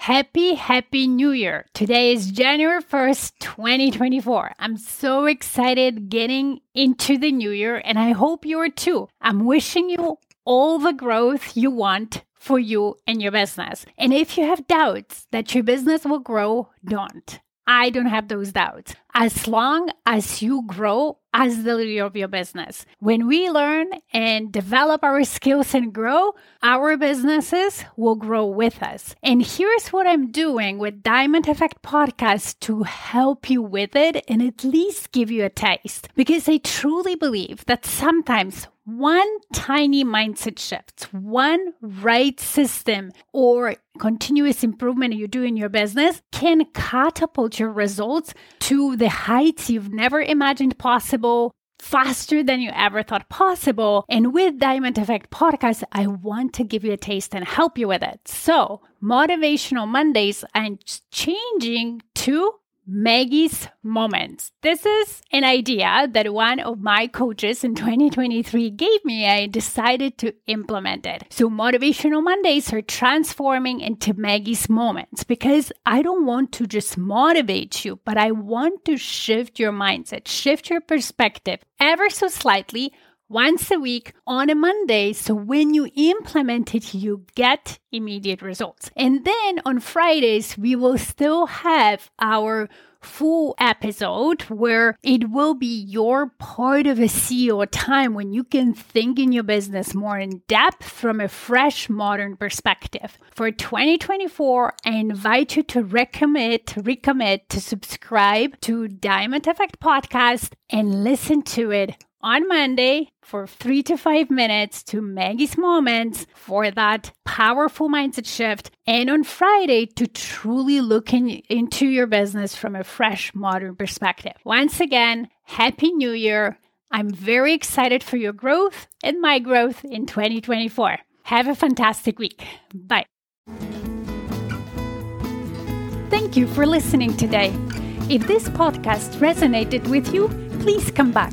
Happy, happy new year. Today is January 1st, 2024. I'm so excited getting into the new year and I hope you are too. I'm wishing you all the growth you want for you and your business. And if you have doubts that your business will grow, don't. I don't have those doubts. As long as you grow as the leader of your business, when we learn and develop our skills and grow, our businesses will grow with us. And here's what I'm doing with Diamond Effect Podcast to help you with it and at least give you a taste. Because I truly believe that sometimes one tiny mindset shift, one right system or continuous improvement you do in your business can catapult your results to the heights you've never imagined possible faster than you ever thought possible. And with Diamond Effect Podcast, I want to give you a taste and help you with it. So, Motivational Mondays, I'm changing to Maggie's Moments. This is an idea that one of my coaches in 2023 gave me. I decided to implement it. So, Motivational Mondays are transforming into Maggie's Moments because I don't want to just motivate you, but I want to shift your mindset, shift your perspective ever so slightly once a week on a Monday. So when you implement it, you get immediate results. And then on Fridays, we will still have our full episode where it will be your part of a CEO time when you can think in your business more in depth from a fresh modern perspective. For 2024, I invite you to recommit, recommit to subscribe to Diamond Effect Podcast and listen to it on Monday for three to five minutes to Maggie's Moments for that powerful mindset shift, and on Friday to truly look in, into your business from a fresh, modern perspective. Once again, Happy New Year! I'm very excited for your growth and my growth in 2024. Have a fantastic week. Bye. Thank you for listening today. If this podcast resonated with you, please come back